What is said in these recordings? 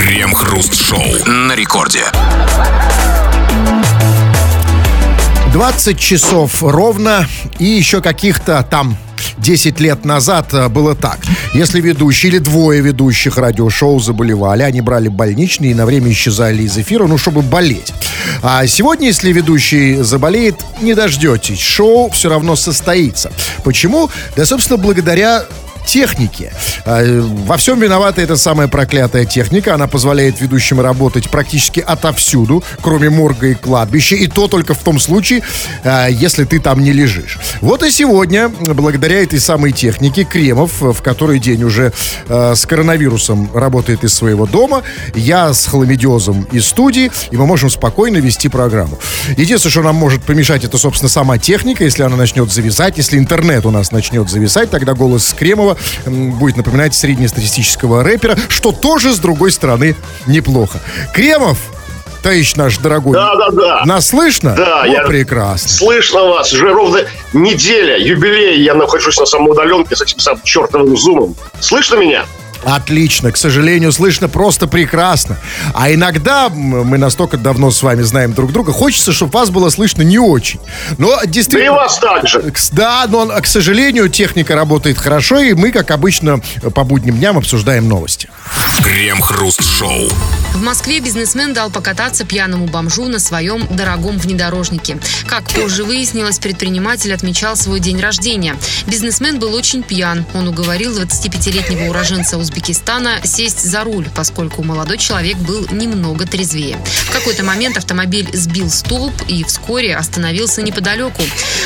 Крем-хруст-шоу на рекорде. 20 часов ровно и еще каких-то там 10 лет назад э, было так. Если ведущий или двое ведущих радиошоу заболевали, они брали больничные и на время исчезали из эфира, ну, чтобы болеть. А сегодня, если ведущий заболеет, не дождетесь. Шоу все равно состоится. Почему? Да, собственно, благодаря техники. А, во всем виновата эта самая проклятая техника. Она позволяет ведущим работать практически отовсюду, кроме морга и кладбища. И то только в том случае, а, если ты там не лежишь. Вот и сегодня, благодаря этой самой технике, Кремов, в который день уже а, с коронавирусом работает из своего дома, я с хламидиозом из студии, и мы можем спокойно вести программу. Единственное, что нам может помешать, это, собственно, сама техника. Если она начнет зависать, если интернет у нас начнет зависать, тогда голос Кремова будет напоминать среднестатистического рэпера, что тоже, с другой стороны, неплохо. Кремов, товарищ наш дорогой. Да, да, да. Нас слышно? Да, вот я... прекрасно. Слышно вас. Уже ровно неделя, юбилей. Я нахожусь на самоудаленке с этим самым чертовым зумом. Слышно меня? Отлично, к сожалению, слышно просто прекрасно. А иногда мы настолько давно с вами знаем друг друга, хочется, чтобы вас было слышно не очень. Но действительно... Да и вас также. Да, но, к сожалению, техника работает хорошо, и мы, как обычно, по будним дням обсуждаем новости. Крем-хруст-шоу. В Москве бизнесмен дал покататься пьяному бомжу на своем дорогом внедорожнике. Как позже выяснилось, предприниматель отмечал свой день рождения. Бизнесмен был очень пьян. Он уговорил 25-летнего уроженца Узбекистана сесть за руль, поскольку молодой человек был немного трезвее. В какой-то момент автомобиль сбил столб и вскоре остановился неподалеку.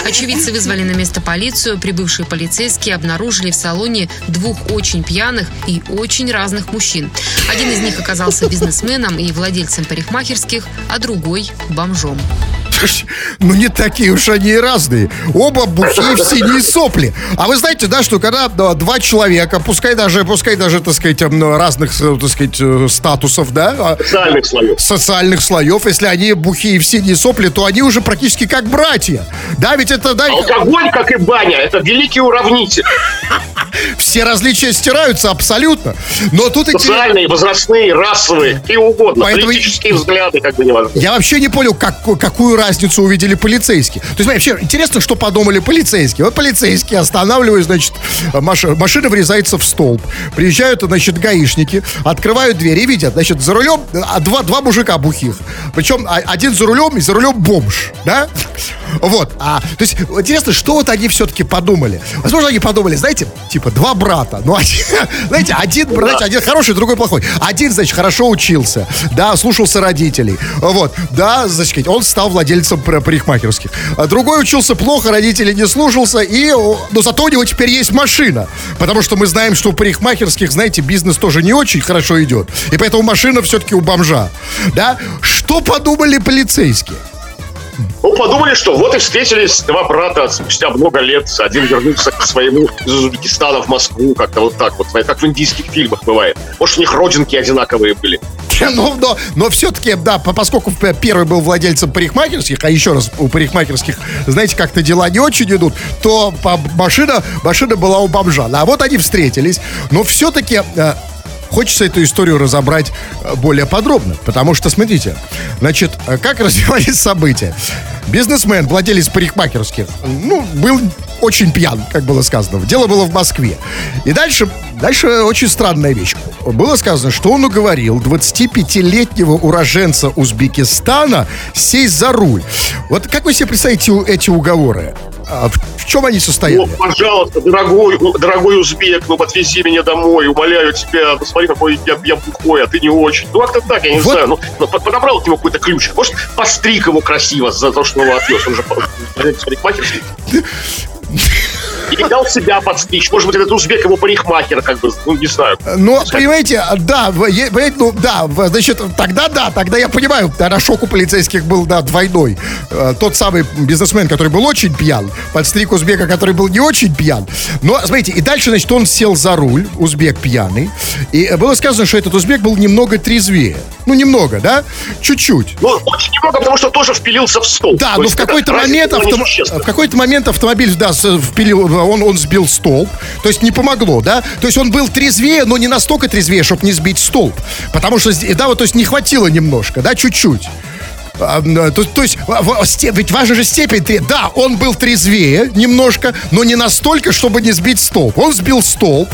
Очевидцы вызвали на место полицию. Прибывшие полицейские обнаружили в салоне двух очень пьяных и очень разных мужчин. Один из них оказался бизнесменом и владельцем парикмахерских, а другой – бомжом. Ну, не такие уж они и разные. Оба бухие в синие сопли. А вы знаете, да, что когда два человека, пускай даже, пускай даже, так сказать, разных, э, так сказать, э, статусов, да? А, социальных слоев. Социальных слоев, если они бухие в синие сопли, то они уже практически как братья. Да, ведь это, да... Алкоголь, как и баня, это великий уравнитель. Все различия стираются абсолютно. Но тут Социальные, возрастные, расовые, какие угодно. Поэтому Политические взгляды, как бы не важно. Я вообще не понял, как, какую разницу увидели полицейские. То есть, вообще, интересно, что подумали полицейские. Вот полицейские останавливают, значит, машина, машина врезается в столб. Приезжают, значит, гаишники, открывают дверь и видят, значит, за рулем а, два, два мужика бухих. Причем а, один за рулем и за рулем бомж, да? Вот. А, то есть, интересно, что вот они все-таки подумали. Возможно, они подумали, знаете, типа, два брата. Ну, один, знаете, один, брат, знаете, один хороший, другой плохой. Один, значит, хорошо учился, да, слушался родителей. Вот, да, значит, он стал владельцем парикмахерских. А другой учился плохо, родители не слушался, и, но зато у него теперь есть машина. Потому что мы знаем, что у парикмахерских, знаете, бизнес тоже не очень хорошо идет. И поэтому машина все-таки у бомжа. Да? Что подумали полицейские? Ну, подумали, что вот и встретились два брата спустя много лет. Один вернулся к своему из Узбекистана в Москву, как-то вот так вот, как в индийских фильмах бывает. Может, у них родинки одинаковые были. Ну, но, но все-таки, да, поскольку первый был владельцем парикмахерских, а еще раз, у парикмахерских, знаете, как-то дела не очень идут, то машина, машина была у бомжа. А вот они встретились, но все-таки э, хочется эту историю разобрать э, более подробно. Потому что, смотрите, значит, э, как развивались события. Бизнесмен, владелец парикмахерских, ну, был очень пьян, как было сказано. Дело было в Москве. И дальше, дальше очень странная вещь. Было сказано, что он уговорил 25-летнего уроженца Узбекистана сесть за руль. Вот как вы себе представляете эти уговоры? А в чем они состояли? Ну, пожалуйста, дорогой, дорогой узбек, ну подвези меня домой, умоляю тебя, посмотри, какой я, я бухой, а ты не очень. Ну как-то так, я не вот. знаю. Ну, ну подобрал от него какой-то ключ. Может, постриг его красиво за то, что его отвез. Он же парикмахерский. Или дал себя подстричь. Может быть, этот узбек его парикмахер, как бы, ну, не знаю. Ну, понимаете, да, понимаете, ну, да, значит, тогда да, тогда я понимаю, тогда шок у полицейских был, да, двойной. Э, тот самый бизнесмен, который был очень пьян, подстриг узбека, который был не очень пьян. Но, смотрите, и дальше, значит, он сел за руль, узбек пьяный, и было сказано, что этот узбек был немного трезвее. Ну, немного, да? Чуть-чуть. Ну, очень немного, потому что тоже впилился в стол. Да, но в какой-то момент, авто... в какой-то момент автомобиль, да, впилил, он, он сбил столб, то есть не помогло, да? То есть он был трезвее, но не настолько трезвее, чтобы не сбить столб. Потому что, да, вот, то есть не хватило немножко, да, чуть-чуть. А, то, то есть, ведь важна же степень. Да, он был трезвее немножко, но не настолько, чтобы не сбить столб. Он сбил столб.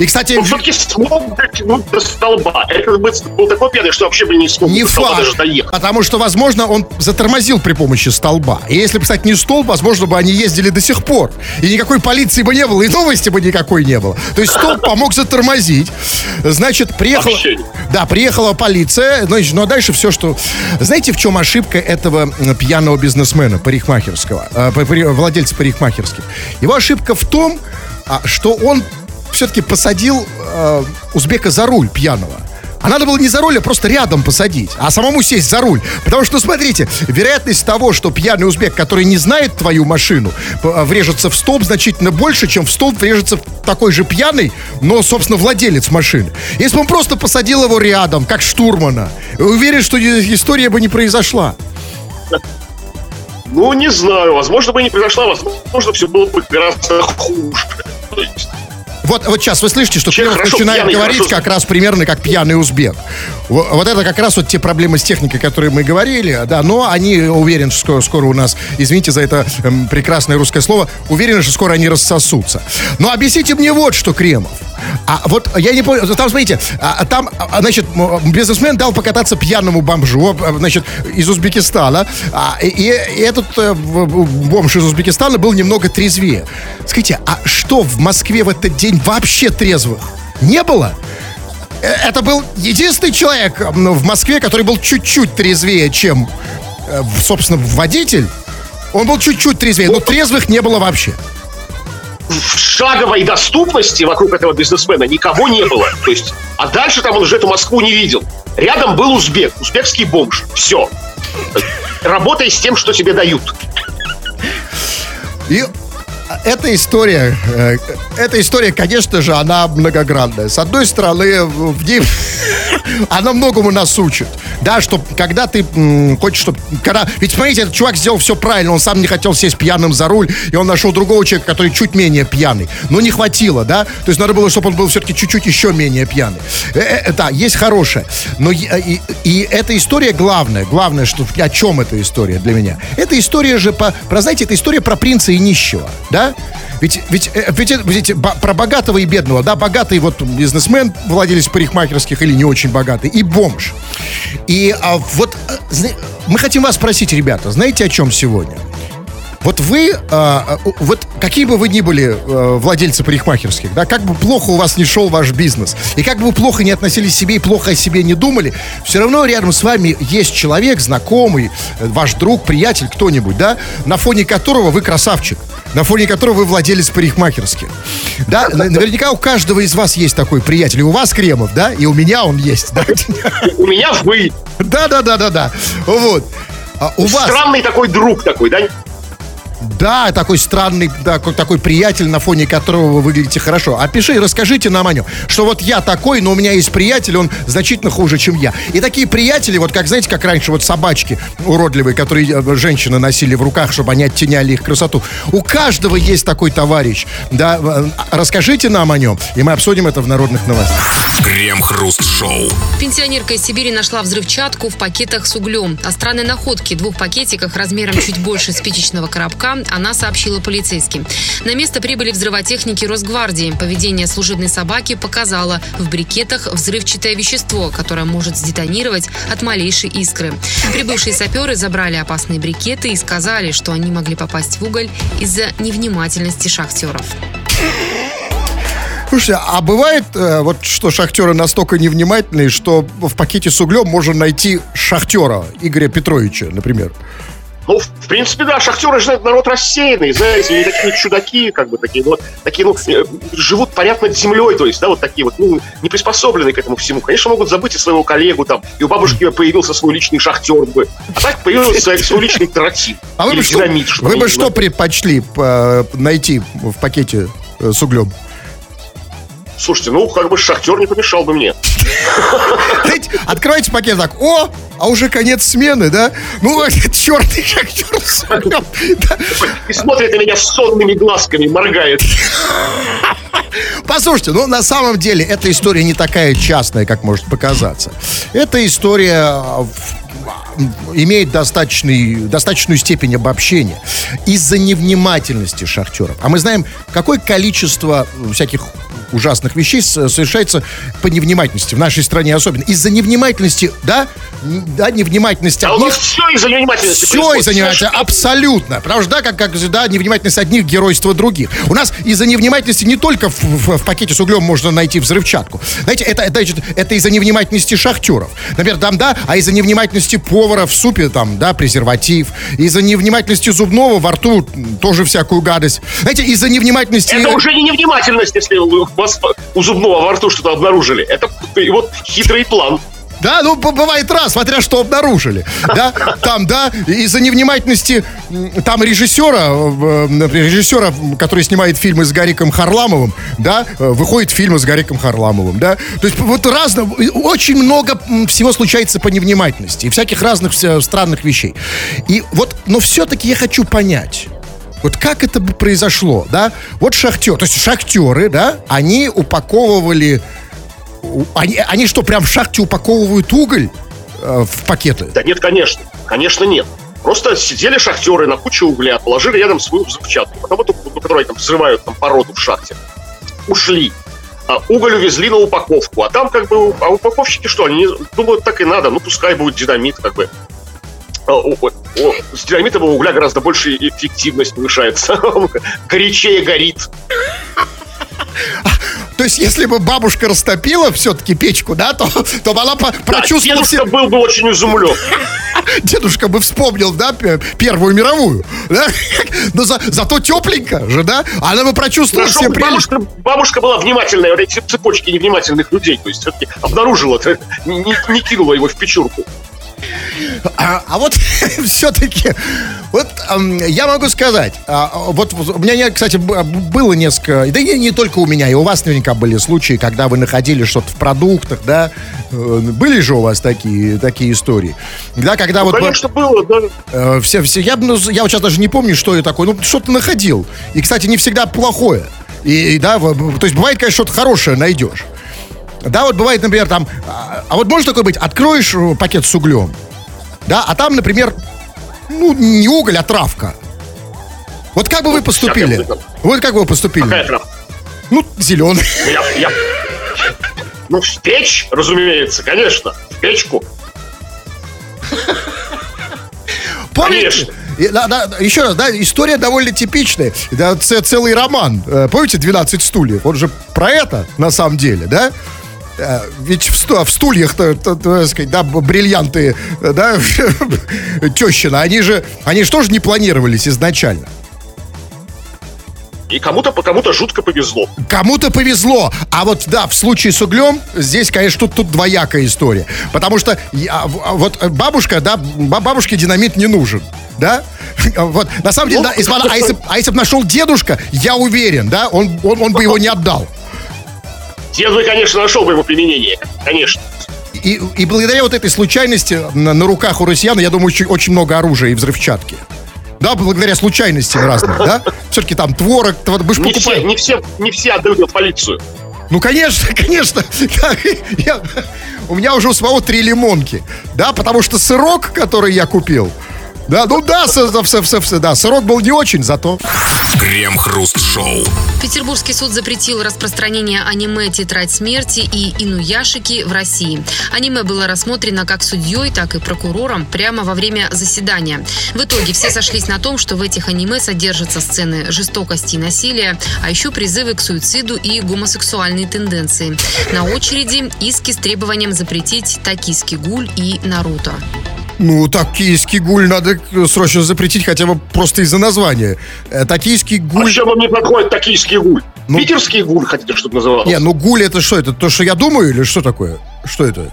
И, кстати... Ну, все-таки столб дотянуть до столба. Это был такой пьяный, что вообще бы не смог не факт, даже доехать. Потому что, возможно, он затормозил при помощи столба. И если бы, кстати, не столб, возможно, бы они ездили до сих пор. И никакой полиции бы не было, и новости бы никакой не было. То есть столб помог затормозить. Значит, приехала... Да, приехала полиция. Ну, ну, а дальше все, что... Знаете, в чем ошибка этого пьяного бизнесмена, парикмахерского, э, владельца парикмахерских. Его ошибка в том, а, что он все-таки посадил э, узбека за руль пьяного. А надо было не за руль, а просто рядом посадить, а самому сесть за руль. Потому что, смотрите, вероятность того, что пьяный узбек, который не знает твою машину, э, врежется в столб значительно больше, чем в столб врежется такой же пьяный, но, собственно, владелец машины. Если бы он просто посадил его рядом, как штурмана, уверен, что история бы не произошла. Ну, не знаю. Возможно, бы не произошла. Возможно, все было бы гораздо хуже. Вот, вот сейчас вы слышите, что Кремов начинает говорить хорошо. как раз примерно как пьяный узбек. Вот, вот это как раз вот те проблемы с техникой, которые мы говорили, да, но они уверены, что скоро, скоро у нас, извините за это эм, прекрасное русское слово, уверены, что скоро они рассосутся. Но объясните мне вот что, Кремов. А вот я не понял, там, смотрите, а, а там, а, значит, бизнесмен дал покататься пьяному бомжу, значит, из Узбекистана, а, и, и этот э, бомж из Узбекистана был немного трезвее. Скажите, а что в Москве в этот день вообще трезвых? Не было? Э, это был единственный человек в Москве, который был чуть-чуть трезвее, чем, э, собственно, водитель. Он был чуть-чуть трезвее, но трезвых не было вообще в шаговой доступности вокруг этого бизнесмена никого не было. То есть, а дальше там он уже эту Москву не видел. Рядом был узбек, узбекский бомж. Все. Работай с тем, что тебе дают. И эта история, э, эта история, конечно же, она многогранная. С одной стороны, в ней она многому нас учит. Да, что когда ты хочешь, чтобы... Когда, ведь смотрите, этот чувак сделал все правильно. Он сам не хотел сесть пьяным за руль, и он нашел другого человека, который чуть менее пьяный. Но не хватило, да? То есть надо было, чтобы он был все-таки чуть-чуть еще менее пьяный. Э, э, да, есть хорошее. Но и, и, и эта история главная. Главное, что о чем эта история для меня? Эта история же по... Про, знаете, это история про принца и нищего, да? Ведь, ведь, э, ведь, ведь, ведь про богатого и бедного, да, богатый вот бизнесмен, владелец парикмахерских или не очень богатый, и бомж. И а, вот э, мы хотим вас спросить, ребята, знаете о чем сегодня? Вот вы, э, вот какие бы вы ни были э, владельцы парикмахерских, да, как бы плохо у вас не шел ваш бизнес, и как бы вы плохо не относились к себе и плохо о себе не думали, все равно рядом с вами есть человек, знакомый, э, ваш друг, приятель, кто-нибудь, да, на фоне которого вы красавчик, на фоне которого вы владелец парикмахерских. Да, наверняка у каждого из вас есть такой приятель. И у вас Кремов, да, и у меня он есть, да. У меня вы. Да, да, да, да, да. Вот. А у вас... Странный такой друг такой, да? Да, такой странный, да, такой приятель, на фоне которого вы выглядите хорошо. Опиши, расскажите нам о нем, что вот я такой, но у меня есть приятель, он значительно хуже, чем я. И такие приятели, вот как, знаете, как раньше, вот собачки уродливые, которые э, женщины носили в руках, чтобы они оттеняли их красоту. У каждого есть такой товарищ. Да, э, расскажите нам о нем, и мы обсудим это в народных новостях. Крем-хруст-шоу. Пенсионерка из Сибири нашла взрывчатку в пакетах с углем. О странной находке двух пакетиках размером чуть больше спичечного коробка она сообщила полицейским. На место прибыли взрывотехники Росгвардии. Поведение служебной собаки показало в брикетах взрывчатое вещество, которое может сдетонировать от малейшей искры. Прибывшие саперы забрали опасные брикеты и сказали, что они могли попасть в уголь из-за невнимательности шахтеров. Слушайте, а бывает э, вот что шахтеры настолько невнимательные, что в пакете с углем можно найти шахтера Игоря Петровича, например? Ну, в принципе, да, шахтеры же народ рассеянный, знаете, они такие чудаки, как бы такие, вот, такие, ну, э, живут, понятно, землей, то есть, да, вот такие вот, ну, не приспособленные к этому всему. Конечно, могут забыть и своего коллегу там, и у бабушки появился свой личный шахтер бы, а так появился свой личный тротип. А вы бы что, вы бы что предпочли найти в пакете э, с углем? Слушайте, ну, как бы шахтер не помешал бы мне. Открывайте пакет так, о, а уже конец смены, да? Ну, черный шахтер. И смотрит на меня сонными глазками, моргает. Послушайте, ну на самом деле эта история не такая частная, как может показаться. Эта история имеет достаточный, достаточную степень обобщения из-за невнимательности шахтеров. А мы знаем, какое количество всяких ужасных вещей совершается по невнимательности. В нашей стране особенно. Из-за невнимательности, да, да, невнимательность одних... А у нас все из-за невнимательности Все из-за невнимательности, абсолютно. Потому что, да, как, как, да, невнимательность одних, геройство других. У нас из-за невнимательности не только в, в, в пакете с углем можно найти взрывчатку. Знаете, это, это, это из-за невнимательности шахтеров. Например, там, да, а из-за невнимательности повара в супе, там, да, презерватив. Из-за невнимательности зубного во рту тоже всякую гадость. Знаете, из-за невнимательности... Это уже не невнимательность, если вас у зубного во рту что-то обнаружили. Это вот хитрый план. Да, ну бывает раз, смотря что обнаружили. Да, там, да, из-за невнимательности там режиссера, режиссера, который снимает фильмы с Гариком Харламовым, да, выходит фильмы с Гариком Харламовым, да. То есть вот разно, очень много всего случается по невнимательности и всяких разных странных вещей. И вот, но все-таки я хочу понять, вот как это бы произошло, да? Вот шахтер, то есть шахтеры, да, они упаковывали... Они, они что, прям в шахте упаковывают уголь э, в пакеты? Да нет, конечно. Конечно, нет. Просто сидели шахтеры на куче угля, положили рядом свою взрывчатку, потом эту, ну, которую там взрывают там породу в шахте. Ушли. А уголь увезли на упаковку. А там как бы, а упаковщики что, они думают, так и надо, ну пускай будет динамит, как бы. А, с динамитового угля гораздо больше эффективность повышается. Горячее горит. То есть, если бы бабушка растопила все-таки печку, да, то, то она по, прочувствовала... Да, дедушка был бы очень изумлен. Дедушка бы вспомнил, да, Первую мировую, да? Но за, зато тепленько же, да? Она бы прочувствовала Хорошо, все бабушка, бабушка была внимательная, вот эти цепочки невнимательных людей, то есть все-таки обнаружила, не, не кинула его в печурку. А, а вот все-таки, вот я могу сказать, а, вот у меня, кстати, было несколько, да и не только у меня, и у вас наверняка были случаи, когда вы находили что-то в продуктах, да, э, были же у вас такие, такие истории, да, когда ну, вот... Конечно, было, да. Э, все, все, я, ну, я вот сейчас даже не помню, что я такое, ну, что-то находил, и, кстати, не всегда плохое, и, и да, то есть бывает, конечно, что-то хорошее найдешь. Да, вот бывает, например, там... А, а вот может такое быть, откроешь э, пакет с углем, да, а там, например, ну, не уголь, а травка. Вот как бы вы поступили? Вот как бы вы поступили? Какая травка? Ну, зеленый. Ну, я, я... Ну, в печь, разумеется, конечно. В печку. Помните? Да, да, еще раз, да, история довольно типичная. Да, целый роман. Э, помните «12 стульев»? Он же про это, на самом деле, да? Э, ведь в, в стульях-то, так сказать, да, бриллианты, да, тещина, они же, они же тоже не планировались изначально. И кому-то кому-то жутко повезло. Кому-то повезло. А вот да, в случае с углем, здесь, конечно, тут, тут двоякая история. Потому что я, а, вот бабушка, да, бабушке динамит не нужен. Да? Вот, на самом деле, ну, да, если, а, если, а если бы нашел дедушка, я уверен, да, он, он, он бы его не отдал. Дед конечно, нашел бы его применение. Конечно. И, и благодаря вот этой случайности на, на руках у россиян, я думаю, очень, очень много оружия и взрывчатки. Да, благодаря случайностям разным, да? Все-таки там творог, вы же не все, не все, не все отдают полицию. Ну, конечно, конечно. Я, у меня уже у самого три лимонки. Да, потому что сырок, который я купил, да, ну да, с, с, с, да, сырок был не очень, зато. Крем-хруст-шоу. Петербургский суд запретил распространение аниме «Тетрадь смерти» и «Инуяшики» в России. Аниме было рассмотрено как судьей, так и прокурором прямо во время заседания. В итоге все сошлись на том, что в этих аниме содержатся сцены жестокости и насилия, а еще призывы к суициду и гомосексуальные тенденции. На очереди иски с требованием запретить «Токийский гуль» и «Наруто». Ну, токийский гуль надо срочно запретить хотя бы просто из-за названия. Э, токийский гуль... А чем вам не подходит токийский гуль? Ну... Питерский гуль хотите, чтобы называлось? Не, ну гуль это что? Это то, что я думаю или что такое? Что это?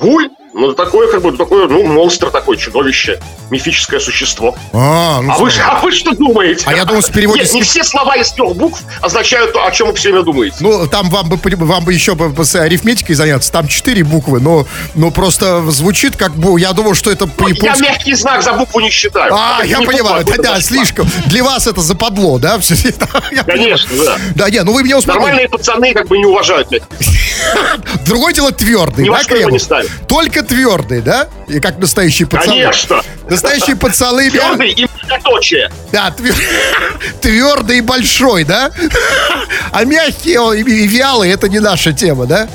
Гуль? Ну, такое, как бы, такое, ну, монстр такой, чудовище, мифическое существо. А, ну, А вы, а вы что думаете? А я думал, в переводе Нет, не все слова из трех букв означают то, о чем вы все время думаете. Ну, там вам бы, вам бы еще бы с арифметикой заняться. Там четыре буквы, но, но просто звучит как бы... Я думал, что это Ну, я по-японски... мягкий знак за букву не считаю. А, я понимаю. Да, даже слишком. Для вас это западло, да? Я Конечно, да. Да, не, ну вы меня успокоили. Нормальные пацаны как бы не уважают мягкий Другое дело твердый, да. Только твердый, да? И как настоящие пацаны. Конечно. Настоящие пацаны. Твердый и многоточие. Да, твердый и большой, да? А мягкие и вялые, это не наша тема, да?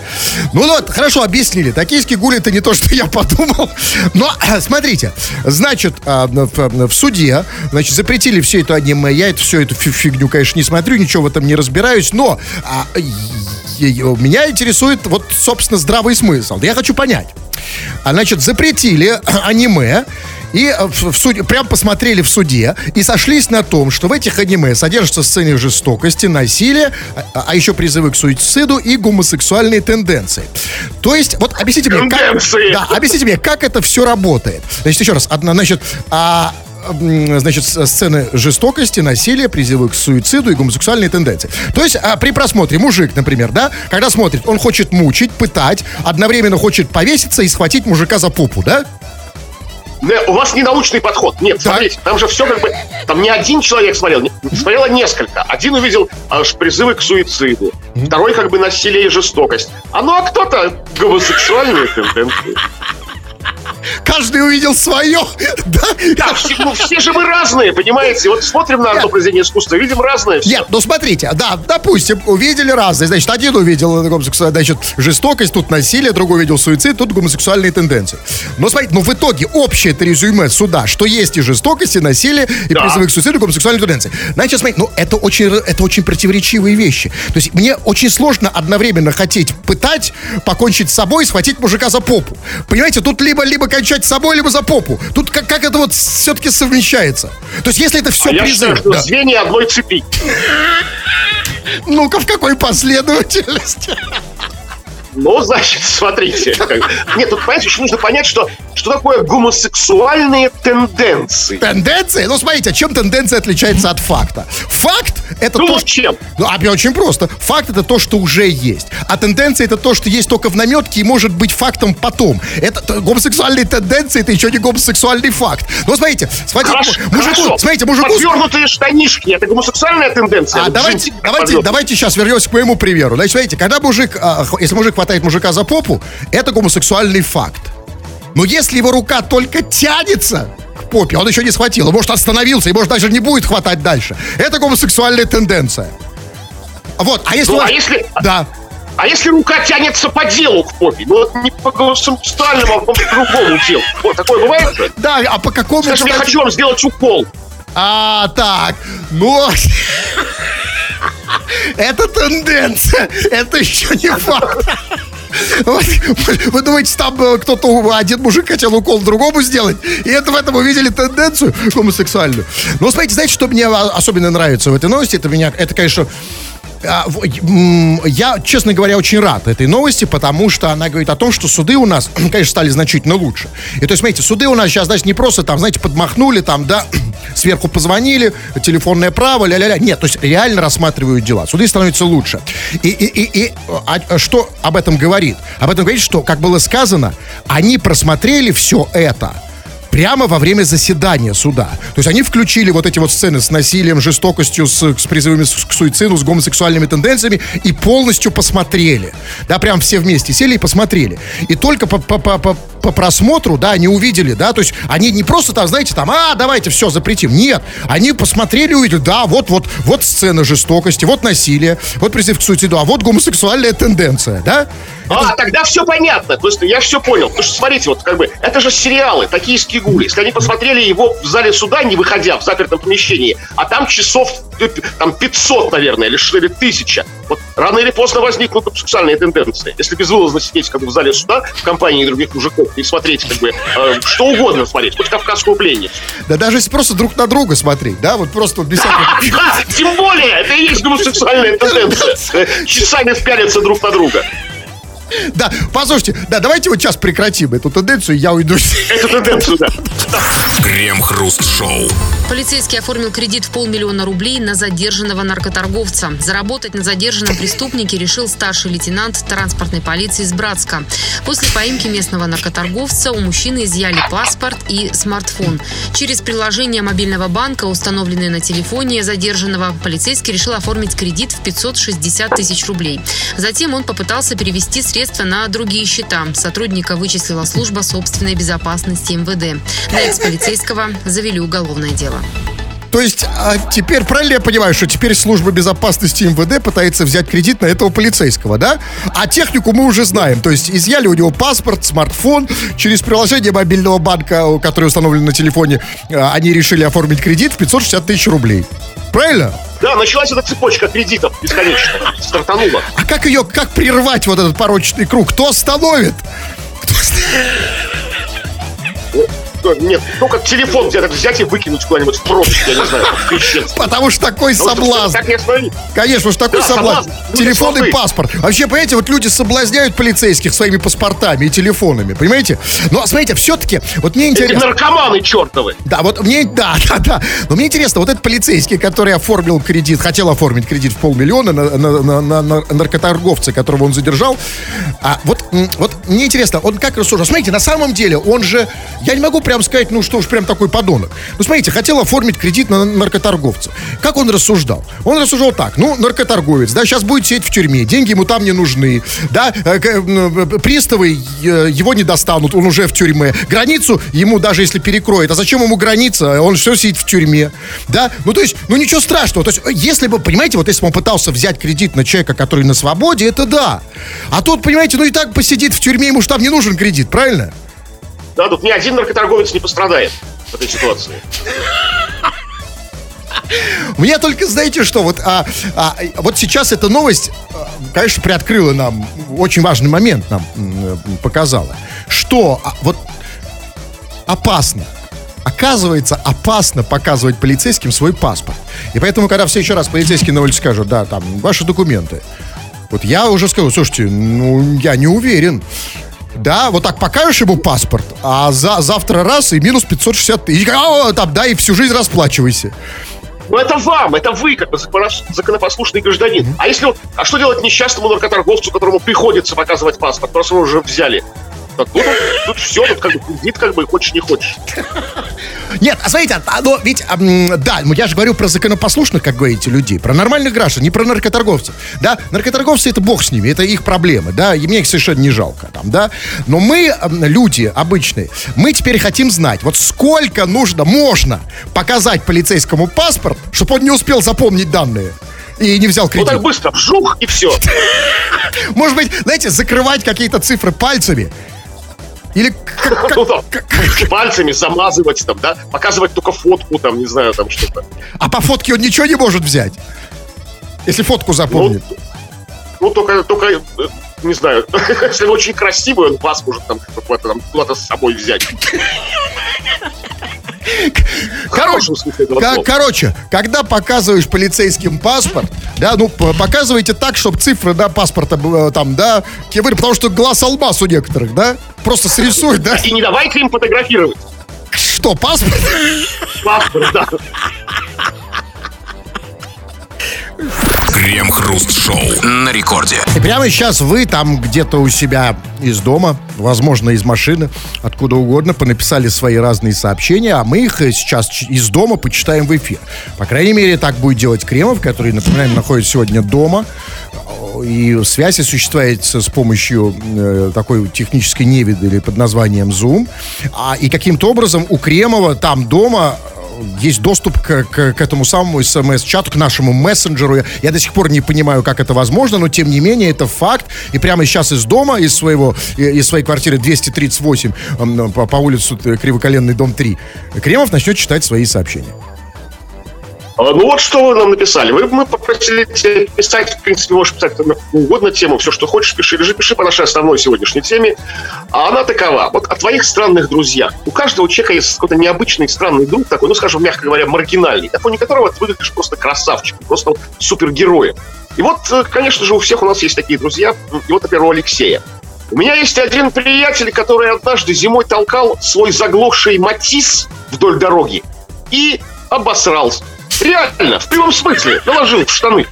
Ну вот, хорошо, объяснили. Токийский гуль это не то, что я подумал. Но, смотрите, значит, а, в, суде, значит, запретили все это аниме. Я это все эту фи- фигню, конечно, не смотрю, ничего в этом не разбираюсь, но а, меня интересует вот, собственно, здравый смысл. Я хочу понять. А, значит, запретили аниме, и э, в, суде, прям посмотрели в суде и сошлись на том, что в этих аниме содержатся сцены жестокости, насилия, а, а еще призывы к суициду и гомосексуальные тенденции. То есть, вот объясните мне, как, да, объясните мне, как это все работает. Значит, еще раз, одна, значит, а, значит, сцены жестокости, насилия, призывы к суициду и гомосексуальные тенденции. То есть а, при просмотре мужик, например, да, когда смотрит, он хочет мучить, пытать, одновременно хочет повеситься и схватить мужика за попу, да? Не, у вас ненаучный подход. Нет, смотрите, там же все как бы... Там не один человек смотрел, не- смотрело несколько. Один увидел аж призывы к суициду. Второй как бы насилие и жестокость. А ну а кто-то гомосексуальные тенденции. Каждый увидел свое, да? Да, все, ну, все же мы разные, понимаете? Вот смотрим на одно произведение искусства, видим разное. всё. Нет, ну смотрите, да, допустим, увидели разные. Значит, один увидел гомосексуальную, значит, жестокость, тут насилие, другой увидел суицид, тут гомосексуальные тенденции. Но смотрите, ну в итоге общее это резюме суда, что есть и жестокость, и насилие, и Да. призывы к суициду, и гомосексуальные тенденции. Значит, смотрите, ну это очень, это очень противоречивые вещи. То есть мне очень сложно одновременно хотеть пытать, покончить с собой, схватить мужика за попу. Понимаете, тут либо, либо кончать с собой, либо за попу. Тут как, как это вот все-таки совмещается? То есть если это все А я считаю, призыв... что да. звенья одной цепи. Ну-ка, в какой последовательности? Ну, значит, смотрите. Нет, тут, понимаете, что нужно понять, что, что такое гомосексуальные тенденции. Тенденции? Ну, смотрите, чем тенденция отличается от факта? Факт — это Ну, то, что... чем? Ну, а очень просто. Факт — это то, что уже есть. А тенденция — это то, что есть только в наметке и может быть фактом потом. Это гомосексуальные тенденции — это еще не гомосексуальный факт. Ну, смотрите, смотрите, Хорошо, мужику, хорошо. смотрите, мужику... Подвернутые штанишки. Это гомосексуальная тенденция? А давайте, давайте, подвернутые. давайте сейчас вернемся к моему примеру. Значит, смотрите, когда мужик, а, если мужик хватает мужика за попу, это гомосексуальный факт. Но если его рука только тянется к попе, он еще не схватил, он может остановился и может даже не будет хватать дальше. Это гомосексуальная тенденция. Вот, а если... Ну, вас- а если- Да. А если рука тянется по делу к попе? Ну, вот не по гомосексуальному, а по другому делу. Вот такое бывает же? Да, а по какому... Скажем, я хочу вам сделать укол. А, так, ну... Это тенденция, это еще не факт. Вы думаете, там э, кто-то, один мужик хотел укол другому сделать, и это в этом увидели тенденцию гомосексуальную. Но смотрите, знаете, что мне а, особенно нравится в этой новости? Это меня, это, конечно, Я, честно говоря, очень рад этой новости, потому что она говорит о том, что суды у нас, конечно, стали значительно лучше. И то есть, смотрите, суды у нас сейчас, значит, не просто там, знаете, подмахнули, там, да, сверху позвонили, телефонное право, ля-ля-ля. Нет, то есть реально рассматривают дела. Суды становятся лучше. И, и, и, и а, что об этом говорит? Об этом говорит, что, как было сказано, они просмотрели все это прямо во время заседания суда. То есть они включили вот эти вот сцены с насилием, жестокостью, с, с призывами к суициду, с гомосексуальными тенденциями и полностью посмотрели. Да, прям все вместе сели и посмотрели. И только по, по, по, по- по просмотру, да, они увидели, да, то есть они не просто там, знаете, там, а, давайте все запретим. Нет, они посмотрели увидели, да, вот, вот, вот сцена жестокости, вот насилие, вот призыв к суициду, а вот гомосексуальная тенденция, да? А, тогда все понятно. То есть я все понял. Потому что, смотрите, вот как бы, это же сериалы, токийские гули. Если они посмотрели его в зале суда, не выходя в запертом помещении, а там часов э, там 500, наверное, или, или 1000, вот рано или поздно возникнут сексуальные тенденции. Если безвылазно сидеть как бы в зале суда в компании других мужиков и смотреть как бы э, что угодно смотреть, хоть кавказскую пленницу. Да даже если просто друг на друга смотреть, да, вот просто без всяких... Да, тем более, это и есть гомосексуальная тенденция. Часами впялятся друг на друга. Да, послушайте, да, давайте вот сейчас прекратим эту тенденцию, я уйду. Эту тенденцию, да. Крем-хруст-шоу. Полицейский оформил кредит в полмиллиона рублей на задержанного наркоторговца. Заработать на задержанном преступнике решил старший лейтенант транспортной полиции из Братска. После поимки местного наркоторговца у мужчины изъяли паспорт и смартфон. Через приложение мобильного банка, установленное на телефоне задержанного, полицейский решил оформить кредит в 560 тысяч рублей. Затем он попытался перевести средства на другие счета. Сотрудника вычислила служба собственной безопасности МВД. На экс-полицейского завели уголовное дело. То есть а теперь правильно я понимаю, что теперь служба безопасности МВД пытается взять кредит на этого полицейского, да? А технику мы уже знаем. То есть изъяли у него паспорт, смартфон, через приложение мобильного банка, которое установлено на телефоне, а, они решили оформить кредит в 560 тысяч рублей. Правильно? Да, началась эта цепочка кредитов бесконечно. Стартанула. А как ее, как прервать вот этот порочный круг? Кто остановит? Кто нет, только телефон где-то взять и выкинуть куда-нибудь в пропасть, я не знаю, в Потому что такой ну, соблазн. Так не Конечно, уж такой да, соблазн. соблазн. Телефон и паспорт. Вообще, понимаете, вот люди соблазняют полицейских своими паспортами и телефонами, понимаете? Но, смотрите, все-таки, вот мне интересно... Эти наркоманы чертовы. Да, вот мне, да, да, да. Но мне интересно, вот этот полицейский, который оформил кредит, хотел оформить кредит в полмиллиона на, на, на, на, на наркоторговца, которого он задержал, а вот, вот мне интересно, он как рассуждал? Смотрите, на самом деле, он же, я не могу прям сказать, ну что уж прям такой подонок. Ну, смотрите, хотел оформить кредит на наркоторговца. Как он рассуждал? Он рассуждал так, ну, наркоторговец, да, сейчас будет сидеть в тюрьме, деньги ему там не нужны, да, э, э, приставы э, его не достанут, он уже в тюрьме. Границу ему даже если перекроет, а зачем ему граница? Он все сидит в тюрьме, да? Ну, то есть, ну, ничего страшного. То есть, если бы, понимаете, вот если бы он пытался взять кредит на человека, который на свободе, это да. А тут, понимаете, ну и так посидит в тюрьме, ему же там не нужен кредит, правильно? Да, тут ни один наркоторговец не пострадает в этой ситуации. Мне только, знаете что, вот, а, а, вот сейчас эта новость, а, конечно, приоткрыла нам, очень важный момент нам показала, что а, вот опасно, оказывается, опасно показывать полицейским свой паспорт. И поэтому, когда все еще раз полицейские на улице скажут, да, там, ваши документы, вот я уже скажу, слушайте, ну, я не уверен. Да, вот так покажешь ему паспорт, а за, завтра раз и минус 560 тысяч. А, там, да, и всю жизнь расплачивайся. Ну это вам, это вы, как бы законопослушный гражданин. Mm-hmm. А если а что делать несчастному наркоторговцу, которому приходится показывать паспорт, просто его уже взяли? Так, ну, тут, тут все, тут как бы кредит, как бы, хочешь не хочешь. Нет, а смотрите, а, ну, ведь, а, да, ну, я же говорю про законопослушных, как говорите, людей, про нормальных граждан, не про наркоторговцев. Да, наркоторговцы это бог с ними, это их проблемы, да, и мне их совершенно не жалко, там, да. Но мы, люди обычные, мы теперь хотим знать, вот сколько нужно, можно показать полицейскому паспорт, чтобы он не успел запомнить данные и не взял кредит. Вот так быстро, вжух, и все. Может быть, знаете, закрывать какие-то цифры пальцами, или ну, там, пальцами замазывать там, да? Показывать только фотку там, не знаю, там что-то. А по фотке он ничего не может взять? Если фотку запомнит. Ну, ну только, только, э, не знаю, если он очень красивый, он вас может там куда-то с собой взять. Короче, к- короче, когда показываешь полицейским паспорт, да, ну, показывайте так, чтобы цифры, да, паспорта, э, там, да, потому что глаз алмаз у некоторых, да, просто срисуй, да. И не давайте им фотографировать. Что, паспорт? Паспорт, да. Крем-хруст-шоу на рекорде. И прямо сейчас вы там где-то у себя из дома, возможно, из машины, откуда угодно, понаписали свои разные сообщения, а мы их сейчас из дома почитаем в эфир. По крайней мере, так будет делать Кремов, который, напоминаем, находится сегодня дома. И связь осуществляется с помощью э, такой технической невидали под названием Zoom. А, и каким-то образом у Кремова там дома есть доступ к, к, к этому самому смс-чату, к нашему мессенджеру. Я, до сих пор не понимаю, как это возможно, но тем не менее это факт. И прямо сейчас из дома, из своего, из своей квартиры 238 по, по улицу Кривоколенный дом 3, Кремов начнет читать свои сообщения. А, ну вот что вы нам написали. Вы, мы попросили писать, в принципе, можешь писать на угодно тему, все, что хочешь, пиши. Лежи, пиши по нашей основной сегодняшней теме. А она такова. Вот о твоих странных друзьях. У каждого человека есть какой-то необычный странный друг такой, ну, скажем, мягко говоря, маргинальный. На фоне которого ты выглядишь просто красавчиком, просто супергероем. И вот, э, конечно же, у всех у нас есть такие друзья. И вот, например, у Алексея. У меня есть один приятель, который однажды зимой толкал свой заглохший матис вдоль дороги и обосрался. Реально, в прямом смысле, наложил в штаны.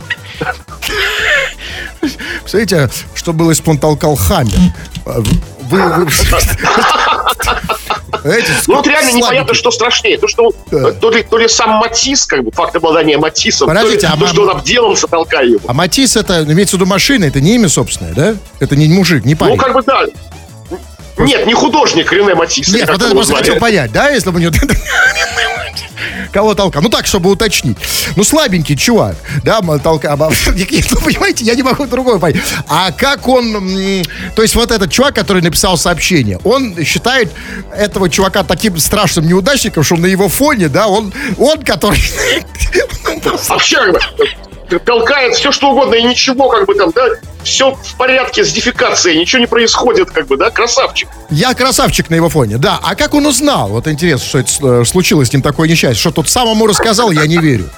Представляете, что было, если бы он толкал хаммер? Вы, вы- Знаете, Ну вот реально слабенький. непонятно, что страшнее. То, что Да. то, ли, то ли сам Матис, как бы, факт обладания Матисом, Подождите, то, ли, а то, что он обделался, толкая его. А Матис это, имеется в виду машина, это не имя собственное, да? Это не мужик, не парень. Ну, как бы, да. Нет, не художник Рене Матис. Нет, вот это просто хотел понять, да, если бы у него... Кого толкал? Ну так, чтобы уточнить. Ну, слабенький чувак, да, м, толка... а, Ну, понимаете, я не могу другое понять. А как он... То есть вот этот чувак, который написал сообщение, он считает этого чувака таким страшным неудачником, что на его фоне, да, он, он который... Вообще, толкает все, что угодно, и ничего, как бы там, да, все в порядке с дефекацией, ничего не происходит, как бы, да, красавчик. Я красавчик на его фоне, да. А как он узнал? Вот интересно, что это э, случилось с ним такое несчастье. Что тут самому рассказал, я не верю.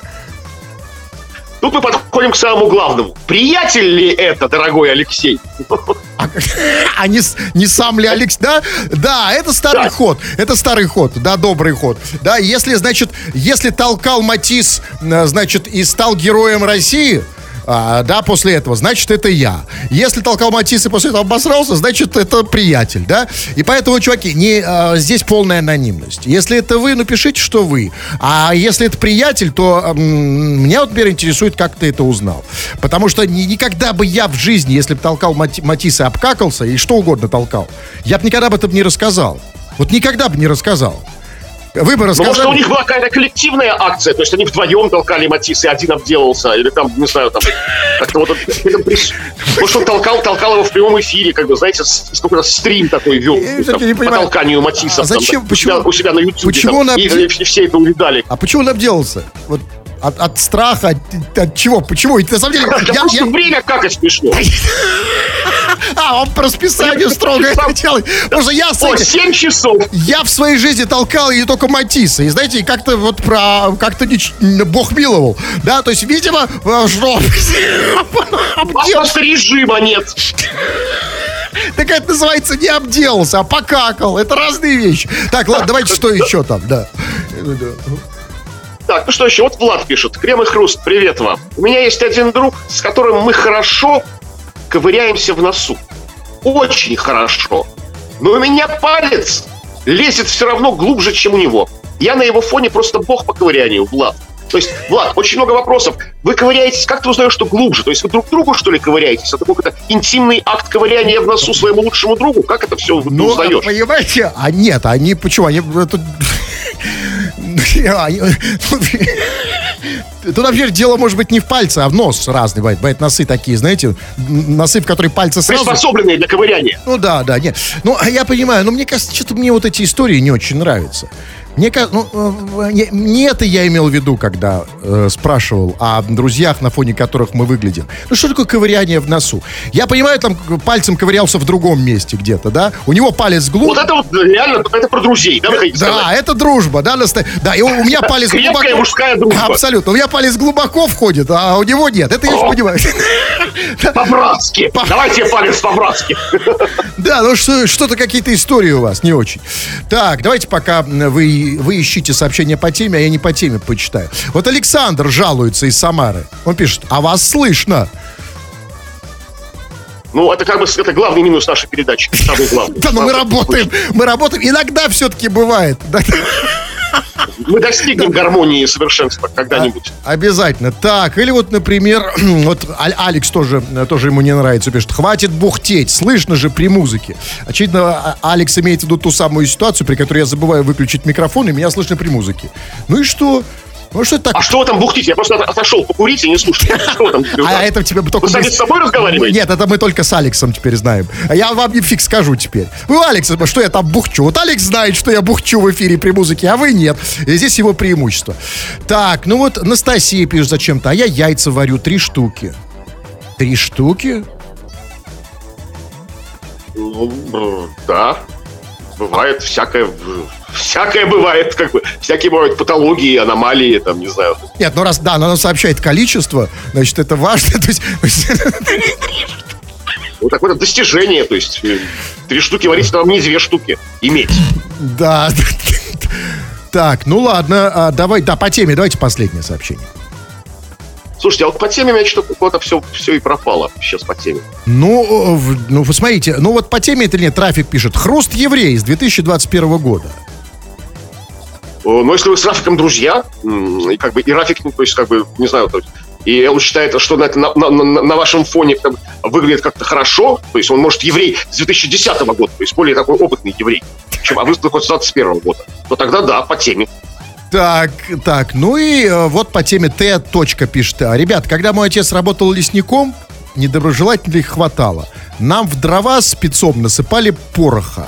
Тут мы подходим к самому главному. Приятель ли это, дорогой Алексей? А, а не, не сам ли Алекс, да? Да, это старый Да. ход. Это старый ход, да, добрый ход. Да, если, значит, если толкал Матис, э, значит, и стал героем России, а, да, после этого, значит, это я. Если толкал Матис и после этого обосрался, значит, это приятель, да? И поэтому, чуваки, не, а, здесь полная анонимность. Если это вы, ну, пишите, что вы. А если это приятель, то м, меня вот, например, интересует, как ты это узнал. Потому что ни- никогда бы я в жизни, если бы толкал Мати- Матис обкакался, и что угодно толкал, я бы никогда об этом не рассказал. Вот никогда бы не рассказал. Вы бы Ну, может, рассказали... у них была какая-то коллективная акция, то есть они вдвоем толкали Матис, и один обделался, или там, не знаю, там, как-то вот... Может, он толкал, толкал его в прямом эфире, как бы, знаете, с- с какой-то стрим такой вел, по толканию Матиса. А зачем? Почему- У себя, на YouTube. почему он и, обде- и все это увидали. А почему он обделался? Вот от, от страха, от, от чего? Почему? И на самом деле, Да я- я- время какать смешно. а, он по расписанию строго это делает. Потому что я, О, кстати, 7 часов. я в своей жизни толкал не только Матисса. И знаете, как-то вот про... Как-то Бог миловал. Да, то есть, видимо, что... А режима нет. Так это называется не обделался, а покакал. Это разные вещи. Так, ладно, давайте что еще там, да. Так, ну что еще? Вот Влад пишет. Крем и хруст, привет вам. У меня есть один друг, с которым мы хорошо ковыряемся в носу. Очень хорошо. Но у меня палец лезет все равно глубже, чем у него. Я на его фоне просто бог по ковырянию, Влад. То есть, Влад, очень много вопросов. Вы ковыряетесь, как ты узнаешь, что глубже? То есть вы друг другу, что ли, ковыряетесь? Это какой-то интимный акт ковыряния в носу своему лучшему другу? Как это все Ну, узнаешь? понимаете, а нет, они почему? Они это... они- Тут, например, дело может быть не в пальце, а в нос разный бывает. Бывают носы такие, знаете, носы, в которые пальцы сразу... Приспособленные для ковыряния. Ну да, да, нет. Ну, а я понимаю, но мне кажется, что-то мне вот эти истории не очень нравятся. Мне кажется, ну, э, не, не это я имел в виду, когда э, спрашивал о друзьях, на фоне которых мы выглядим. Ну, что такое ковыряние в носу? Я понимаю, там пальцем ковырялся в другом месте где-то, да? У него палец глубже. Вот это вот реально, это про друзей, да, вы хотите Да, это дружба, да, наста- да, и у, у меня палец Крепкая глубоко... мужская дружба. Абсолютно, у меня палец глубоко входит, а у него нет, это я еще понимаю. По-братски. По- Давайте палец по-братски. Да, ну что, что-то какие-то истории у вас не очень. Так, давайте пока м, вы, вы ищите сообщения по теме, а я не по теме почитаю. Вот Александр жалуется из Самары. Он пишет, а вас слышно. Ну, это как бы это главный минус нашей передачи. Самый главный. Да, но мы работаем, мы работаем. Иногда все-таки бывает. Мы достигнем гармонии и совершенства когда-нибудь. Обязательно. Так, или вот, например, вот Алекс тоже, тоже ему не нравится, пишет, хватит бухтеть, слышно же при музыке. Очевидно, а- Алекс имеет в виду ту самую ситуацию, при которой я забываю выключить микрофон, и меня слышно при музыке. Ну и что? Ну что это так? А что вы там бухтите? Я просто от- отошел покурить и не слушаю. Там? А это тебе только... Вы сами с собой разговариваете? Нет, это мы только с Алексом теперь знаем. Я вам не фиг скажу теперь. Вы Алекс, что я там бухчу. Вот Алекс знает, что я бухчу в эфире при музыке, а вы нет. И здесь его преимущество. Так, ну вот Настасия пишет зачем-то, а я яйца варю три штуки. Три штуки? Ну, да. Бывает всякое. Всякое бывает, как бы. Всякие бывают патологии, аномалии, там, не знаю. Нет, ну раз, да, но она сообщает количество, значит, это важно. То есть, Вот такое достижение, то есть э, три штуки варить, там не две штуки иметь. Да. Так, ну ладно, а, давай, да, по теме, давайте последнее сообщение. Слушайте, а вот по теме меня что-то куда-то все, все и пропало сейчас по теме. Ну, в- ну, вы смотрите, ну вот по теме это нет, трафик пишет. Хруст еврей с 2021 года. Э, Но если вы с Рафиком друзья, и как бы и Рафик, ну, то есть, как бы, не знаю, то есть, и он считает, что на, на, на- на- вашем фоне бы выглядит как-то хорошо, то есть он может еврей с 2010 года, то есть более такой опытный еврей, чем а вы с 2021 года, то тогда да, по теме. Так, так, ну и э, вот по теме Т. Точка пишет. «А, Ребят, когда мой отец работал лесником, недоброжелателей хватало. Нам в дрова спецом насыпали пороха.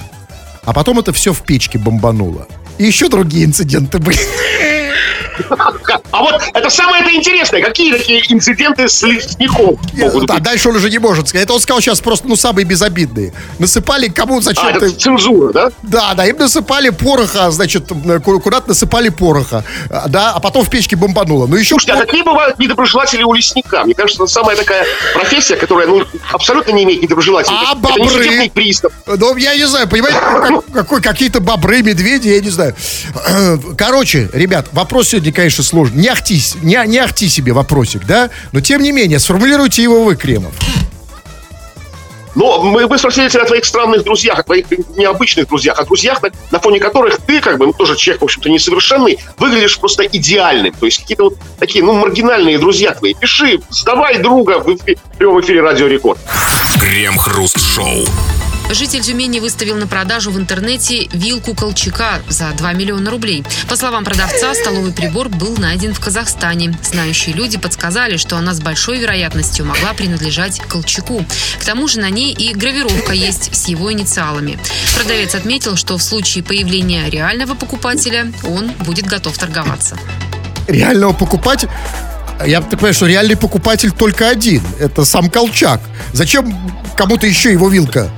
А потом это все в печке бомбануло. И еще другие инциденты были. А вот это самое это интересное, какие такие инциденты с лесником могут Да, быть? дальше он уже не может сказать. Это он сказал сейчас просто, ну, самые безобидные. Насыпали кому А, зачем-то... это цензура, да? Да, да, им насыпали пороха, значит, э, ку- куда-то насыпали пороха, а, да, а потом в печке бомбануло. Ну, еще... Слушайте, а какие бывают недоброжелатели у лесника? Мне кажется, это самая такая профессия, которая ну, абсолютно не имеет недоброжелателей. А это бобры? пристав. Ну, я не знаю, понимаете, как- какой, какие-то бобры, медведи, я не знаю. Короче, ребят, вопрос сегодня, конечно, сложный. Не ахти, не, не ахти себе вопросик, да? Но, тем не менее, сформулируйте его вы, Кремов. Но мы, мы спросили тебя о твоих странных друзьях, о твоих необычных друзьях, о друзьях, на, на фоне которых ты, как бы, ну, тоже человек, в общем-то, несовершенный, выглядишь просто идеальным. То есть какие-то вот такие, ну, маргинальные друзья твои. Пиши, сдавай друга в, эфи- в прямом эфире Радио Рекорд. Крем-хруст-шоу. Житель Тюмени выставил на продажу в интернете вилку Колчака за 2 миллиона рублей. По словам продавца, столовый прибор был найден в Казахстане. Знающие люди подсказали, что она с большой вероятностью могла принадлежать Колчаку. К тому же на ней и гравировка есть с его инициалами. Продавец отметил, что в случае появления реального покупателя он будет готов торговаться. Реального покупателя... Я так понимаю, что реальный покупатель только один. Это сам Колчак. Зачем кому-то еще его вилка?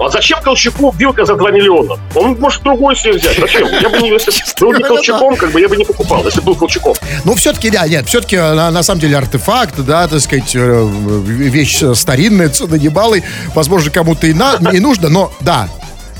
А зачем Колчаку вилка за 2 миллиона? Он может другой себе взять. Зачем? Я бы не, если был не Колчаком, как бы я бы не покупал, если был Колчаком. Ну, все-таки, да, нет, все-таки на, на самом деле артефакт, да, так сказать, э, вещь старинная, цены небалой, возможно, кому-то и, на, и нужно, но да,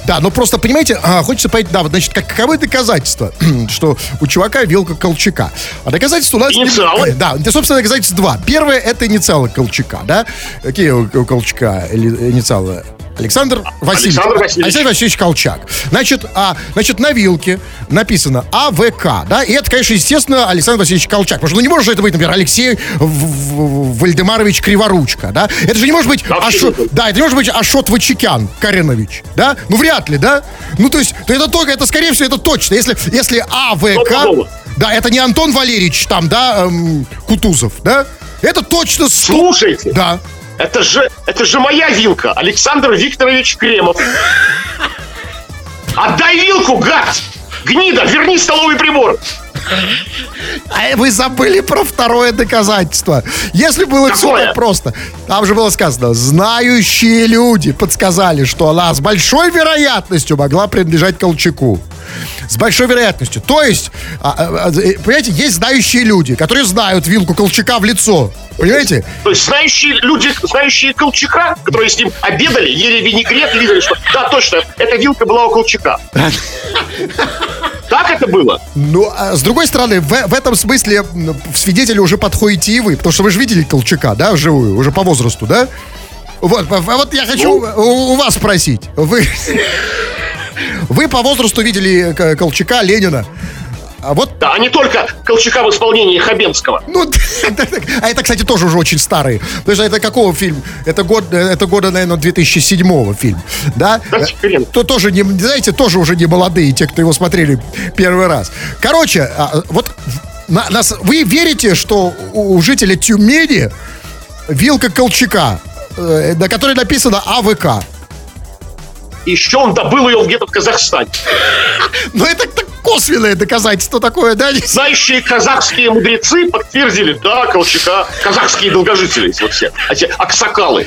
да, но просто, понимаете, а, хочется понять, да, вот, значит, как, каковы доказательства, что у чувака вилка Колчака. А доказательства у нас... Инициалы? Да, собственно, доказательств два. Первое, это инициалы Колчака, да? Какие у, у Колчака или- инициалы? Александр Васильевич. Александр Васильевич. Александр Васильевич Колчак. Значит, а, значит, на вилке написано АВК, да, и это, конечно, естественно, Александр Васильевич Колчак. Потому что ну, не может же это быть, например, Алексей В- В- Вальдемарович Криворучка, да? Это же не может быть не может. да, это не может быть Ашот Вачекян Каренович, да? Ну, вряд ли, да? Ну, то есть, то это только, это, скорее всего, это точно. Если, если АВК, да, это не Антон Валерьевич там, да, эм, Кутузов, да? Это точно... Слушайте, Да. Это же, это же моя вилка, Александр Викторович Кремов. Отдай вилку, гад! Гнида, верни столовый прибор. А вы забыли про второе доказательство. Если было все Какое? так просто, там же было сказано, знающие люди подсказали, что она с большой вероятностью могла принадлежать Колчаку. С большой вероятностью. То есть, а, а, а, э, понимаете, есть знающие люди, которые знают вилку Колчака в лицо. Понимаете? То есть знающие люди, знающие Колчака, которые с ним обедали, ели винегрет, видели, что да, точно, эта вилка была у Колчака. Так это было? Ну, а с другой стороны, в, в этом смысле в свидетели уже подходите и вы, потому что вы же видели Колчака, да, вживую, уже по возрасту, да? Вот, вот я хочу у, у вас спросить. Вы, вы по возрасту видели К- Колчака, Ленина. А вот, Да, а не только Колчака в исполнении Хабенского. ну, а это, кстати, тоже уже очень старый. Потому что это какого фильм? Это, год, это года, наверное, 2007 фильм, да? Да хрен. То тоже, не, знаете, тоже уже не молодые, те, кто его смотрели первый раз. Короче, а, вот на- нас, вы верите, что у, у жителя Тюмени вилка Колчака, э, на которой написано АВК? Еще он добыл ее где-то в Казахстане. Ну, это косвенное доказательство такое, да? Знающие казахские мудрецы подтвердили, да, Колчака, казахские долгожители вот все, эти аксакалы.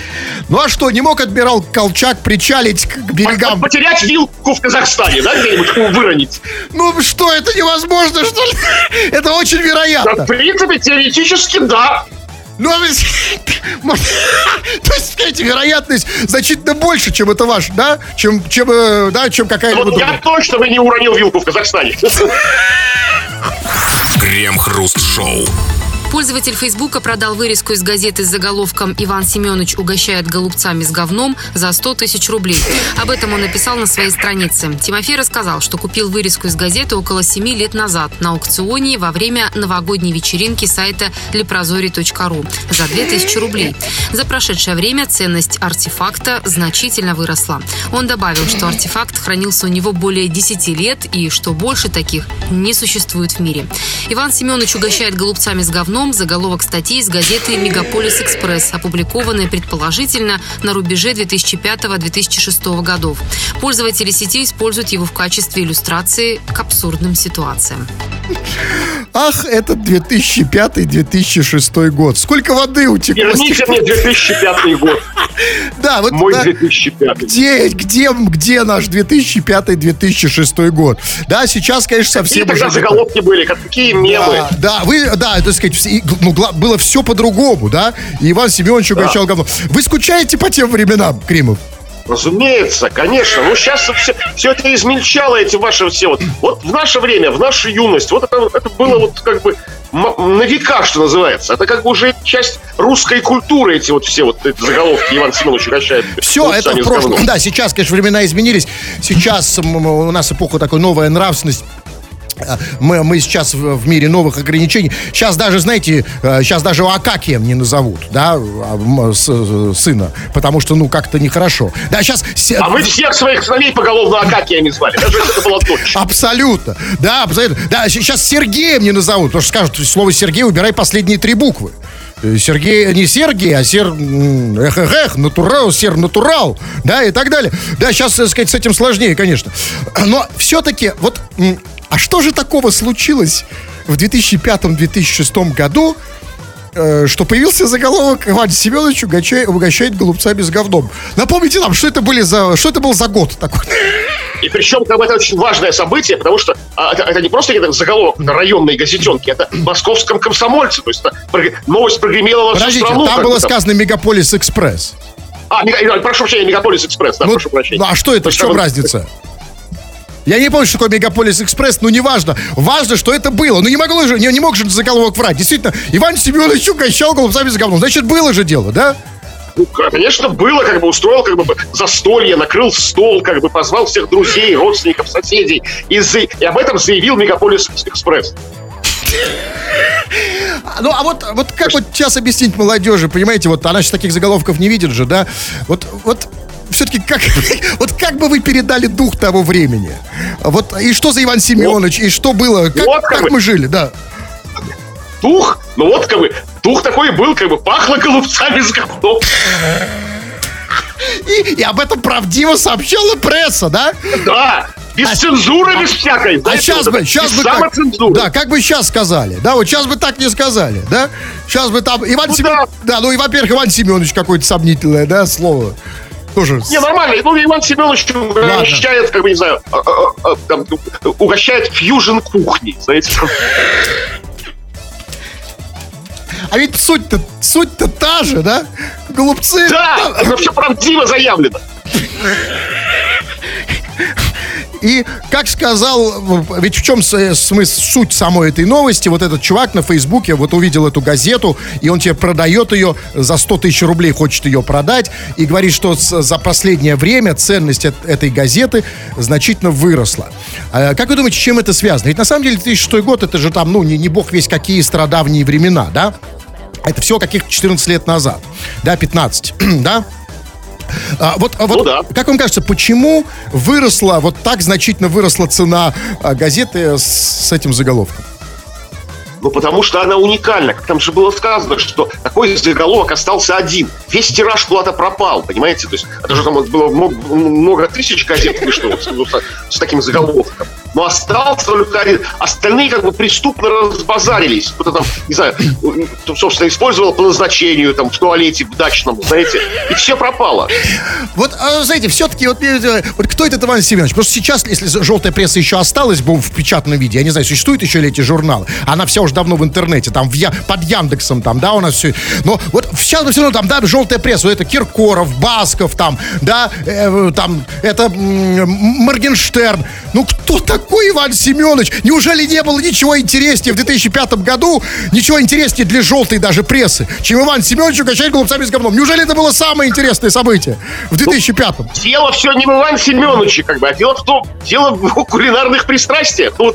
Ну, а что, не мог адмирал Колчак причалить к берегам? Потерять вилку в Казахстане, да, где-нибудь выронить. Ну, что, это невозможно, что ли? Это очень Да, вероятно. в принципе, теоретически, да. Ну, а вы- то есть, скажите, вероятность значительно больше, чем это ваш, да? Чем, чем, э, да, чем какая-либо Вот я точно бы не уронил вилку в Казахстане. Крем-хруст-шоу. Пользователь Фейсбука продал вырезку из газеты с заголовком «Иван Семенович угощает голубцами с говном» за 100 тысяч рублей. Об этом он написал на своей странице. Тимофей рассказал, что купил вырезку из газеты около 7 лет назад на аукционе во время новогодней вечеринки сайта leprozori.ru за 2000 рублей. За прошедшее время ценность артефакта значительно выросла. Он добавил, что артефакт хранился у него более 10 лет и что больше таких не существует в мире. Иван Семенович угощает голубцами с говном заголовок статьи из газеты «Мегаполис Экспресс», опубликованной предположительно на рубеже 2005-2006 годов. Пользователи сети используют его в качестве иллюстрации к абсурдным ситуациям. Ах, это 2005-2006 год. Сколько воды утекло. Верните мне 2005 год. Да, вот Мой да, 2005. где, где, где наш 2005-2006 год? Да, сейчас, конечно, Какие совсем тогда уже... не так. заголовки были? как- Какие мемы? Да, да, вы, да, так сказать, все- и, ну, было все по-другому, да? И Иван Семенович угощал говно. Вы скучаете по тем временам, Кримов? Разумеется, конечно. Ну, сейчас все, все это измельчало, эти ваши все вот. Вот в наше время, в нашу юность, вот это, это было вот как бы на века, что называется. Это как бы уже часть русской культуры, эти вот все вот эти заголовки Иван Семенович угощает. Все, это в прошлом. Да, сейчас, конечно, времена изменились. Сейчас у нас эпоха такой новая нравственность. А, Мы, мы сейчас в, мире новых ограничений. Сейчас даже, знаете, э, сейчас даже Акакием не назовут, да, а, с- э, сына, потому что, ну, как-то нехорошо. Да, сейчас... се- А мы всех своих сыновей поголовно Акакиями звали. Даже если это была дочь. Абсолютно. Да, абсолютно. Да, сейчас Сергеем не назовут, потому что скажут, слово Сергей убирай последние три буквы. Э, Сергей, не Сергей, а сер... Эх, эх, эх, натурал, сер натурал, да, и так далее. Да, сейчас, так сказать, с этим сложнее, конечно. Но все-таки, вот, а что же такого случилось в 2005-2006 году, э, что появился заголовок Иван Семенович угощает, угощает голубцами с говном. Напомните нам, что это были за, что это был за год такой? И причем как бы, это очень важное событие, потому что а, это, это не просто какой-то заголовок на районной газетенке, это в московском комсомольце. То есть это новость прогремела во всю Подождите, страну. там было бы сказано Мегаполис Экспресс. А, мега- прошу прощения, Мегаполис Экспресс, да, Ну, прошу прощения. ну, а что это, То в чем там- разница? Я не помню, что такое Мегаполис Экспресс, но неважно. Важно, что это было. Ну не могло же, не, не мог же заголовок врать. Действительно, Иван Семенович угощал голубцами с говном. Значит, было же дело, да? Ну, конечно, было, как бы устроил как бы застолье, накрыл стол, как бы позвал всех друзей, родственников, соседей. И, за- и об этом заявил Мегаполис Экспресс. Ну, а вот, вот как вот сейчас объяснить молодежи, понимаете, вот она сейчас таких заголовков не видит же, да? Вот, вот все-таки как, вот как бы вы передали дух того времени? Вот, и что за Иван Семенович, и что было, как, Вот как как мы жили, да? Тух, ну вот как бы, тух такой был, как бы пахло голубцами с говном. И, и об этом правдиво сообщала пресса, да? Да, без цензуры, без всякой. А знаете, сейчас вот бы, сейчас бы как, самоцензуры. да, как бы сейчас сказали, да, вот сейчас бы так не сказали, да, сейчас бы там Иван Ну Семенович, да, ну и во-первых Иван Семенович какое-то сомнительное, да, слово, тоже. Не, нормально. Ну, Иван Семенович угощает, как бы, не знаю, а, а, а, там, угощает фьюжн кухни, знаете. А ведь суть-то, суть-то та же, да, голубцы. Да, это все правдиво заявлено. И, как сказал, ведь в чем с- смысл, суть самой этой новости, вот этот чувак на Фейсбуке вот увидел эту газету, и он тебе продает ее за 100 тысяч рублей, хочет ее продать, и говорит, что за последнее время ценность эт- этой газеты значительно выросла. А как вы думаете, чем это связано? Ведь на самом деле 2006 год, это же там, ну, не, не бог весь какие страдавние времена, да? Это все каких-то 14 лет назад, да, 15, да? А, вот, а вот Ну да. как вам кажется, почему выросла, вот так значительно выросла цена а, газеты с, с этим заголовком? Ну, потому что она уникальна. Как там же было сказано, что такой заголовок остался один. весь тираж куда-то пропал, понимаете? То есть это же там было много, много тысяч газет вышло с таким заголовком. Но остался только один. Остальные как бы преступно разбазарились. Кто-то там, не знаю, собственно, использовал по назначению, там, в туалете, в дачном, знаете, и все пропало. Вот, а, знаете, все-таки, вот, вот кто этот Иван Семенович? Что сейчас, если желтая пресса еще осталась в печатном виде, я не знаю, существуют еще ли эти журналы, она вся уже давно в интернете, там, в я, под Яндексом, там, да, у нас все. Но вот сейчас все равно там, да, желтая пресса, вот это Киркоров, Басков, там, да, э, там, это Моргенштерн. Ну, кто такой Иван Семенович? Неужели не было ничего интереснее в 2005 году, ничего интереснее для желтой даже прессы, чем Иван Семенович угощать голубцами с говном? Неужели это было самое интересное событие в 2005 ну, Дело все не в Иван Семеновиче, как бы, а дело в том, дело в кулинарных пристрастиях. Ну,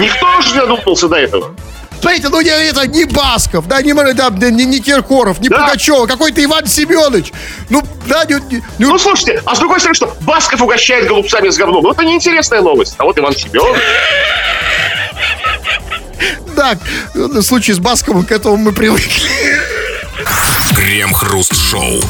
никто же не додумался до этого. Смотрите, ну не, это не Басков, да, не, да, не, не Киркоров, не да. Пугачева, какой-то Иван Семенович. Ну, да, не, не, ну, слушайте, а с другой стороны, что Басков угощает голубцами с говном. Ну, это неинтересная новость. А вот Иван Семенович. Так, в случае с Басковым к этому мы привыкли. Крем-хруст-шоу.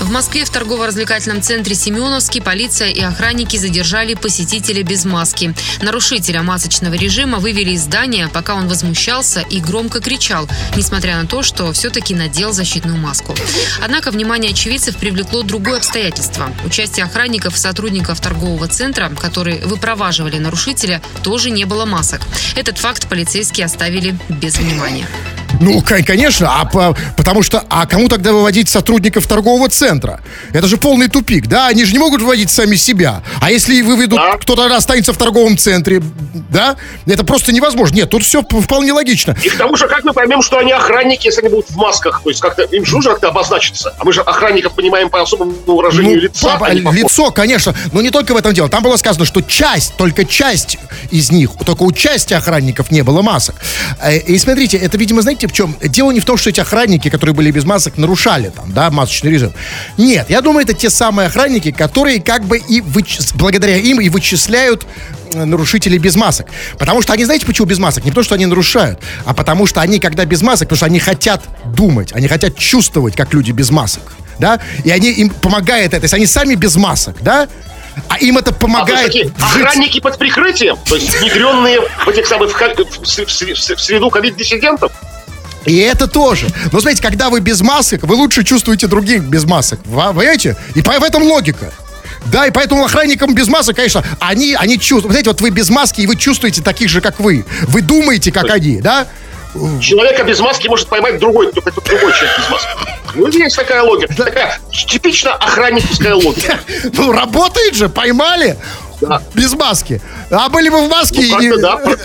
В Москве в торгово-развлекательном центре Семеновский полиция и охранники задержали посетителя без маски. Нарушителя масочного режима вывели из здания, пока он возмущался и громко кричал, несмотря на то, что все-таки надел защитную маску. Однако внимание очевидцев привлекло другое обстоятельство. Участие охранников и сотрудников торгового центра, которые выпроваживали нарушителя, тоже не было масок. Этот факт полицейские оставили без внимания. Ну, конечно, а по, потому что, а кому тогда выводить сотрудников торгового центра? Это же полный тупик, да? Они же не могут выводить сами себя. А если выведут, да. кто-то останется в торговом центре, да? Это просто невозможно. Нет, тут все вполне логично. И к тому же, как мы поймем, что они охранники, если они будут в масках? То есть как-то им же нужно как-то обозначиться. А мы же охранников понимаем по особому выражению ну, лица. По, а лицо, конечно. Но не только в этом дело. Там было сказано, что часть, только часть из них, только у части охранников не было масок. Э, и смотрите, это, видимо, знаете, знаете, в чем? Дело не в том, что эти охранники, которые были без масок, нарушали там, да, масочный режим. Нет, я думаю, это те самые охранники, которые как бы и выч... благодаря им и вычисляют э, нарушителей без масок. Потому что они, знаете, почему без масок? Не потому, что они нарушают, а потому что они, когда без масок, потому что они хотят думать, они хотят чувствовать, как люди без масок, да, и они им помогает это, если они сами без масок, да, а им это помогает. А, такие охранники под прикрытием, то есть внедренные в этих самых в, в, в, в среду ковид-диссидентов. И это тоже. Но знаете, когда вы без масок, вы лучше чувствуете других без масок. Вы, понимаете? И в этом логика. Да, и поэтому охранникам без масок, конечно, они, они чувствуют. Знаете, вот вы без маски, и вы чувствуете таких же, как вы. Вы думаете, как они, да? Человека без маски может поймать другой, только другой человек без маски. Ну, есть такая логика. Такая типично охранническая логика. Ну, работает же, поймали. Да. Без маски. А были бы в маске... Ну, и... да.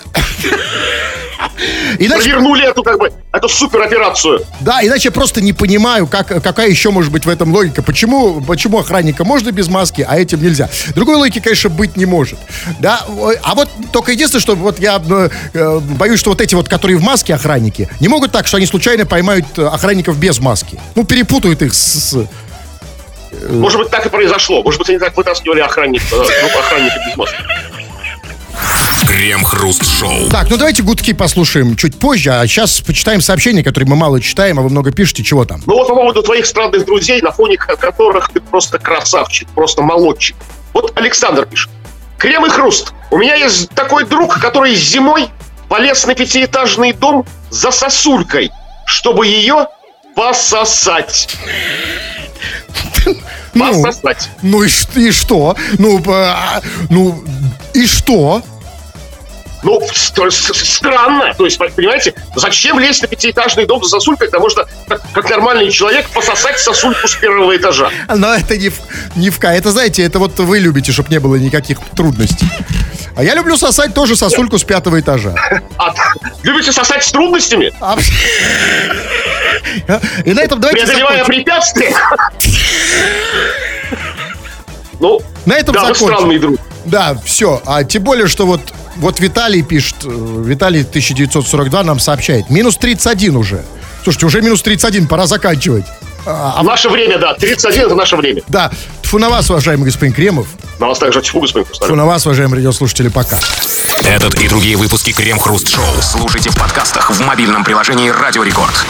Иначе... Провернули эту, как бы, эту супероперацию. Да, иначе я просто не понимаю, как, какая еще может быть в этом логика. Почему, почему охранника можно без маски, а этим нельзя? Другой логики, конечно, быть не может. Да, а вот только единственное, что вот я э, э, боюсь, что вот эти вот, которые в маске охранники, не могут так, что они случайно поймают охранников без маски. Ну, перепутают их с, с может быть, так и произошло. Может быть, они так вытаскивали охранника, ну, охранника без маски. Крем-хруст-шоу. Так, ну давайте гудки послушаем чуть позже, а сейчас почитаем сообщения, которые мы мало читаем, а вы много пишете. Чего там? Ну вот по поводу твоих странных друзей, на фоне которых ты просто красавчик, просто молодчик. Вот Александр пишет. Крем и хруст. У меня есть такой друг, который зимой полез на пятиэтажный дом за сосулькой, чтобы ее пососать. Ну, ну и, и что? Ну, а, ну, и что? Ну, странно. То есть, понимаете, зачем лезть на пятиэтажный дом за сосулькой, когда можно, как, как нормальный человек, пососать сосульку с первого этажа? Но это не не в Это, знаете, это вот вы любите, чтобы не было никаких трудностей. А я люблю сосать тоже сосульку с пятого этажа. А, любите сосать с трудностями? А, и на этом давайте Преодолевая препятствия. Ну, на этом да, закончим. странный друг. Да, все. А тем более, что вот, вот Виталий пишет, э, Виталий 1942 нам сообщает, минус 31 уже. Слушайте, уже минус 31, пора заканчивать. А, а... Наше время, да. 31 это наше время. Да. Тфу на вас, уважаемый господин Кремов. На вас также тьфу, господин Кустарев. Тфу на вас, уважаемые радиослушатели, пока. Этот и другие выпуски Крем Хруст Шоу слушайте в подкастах в мобильном приложении Радио Рекорд.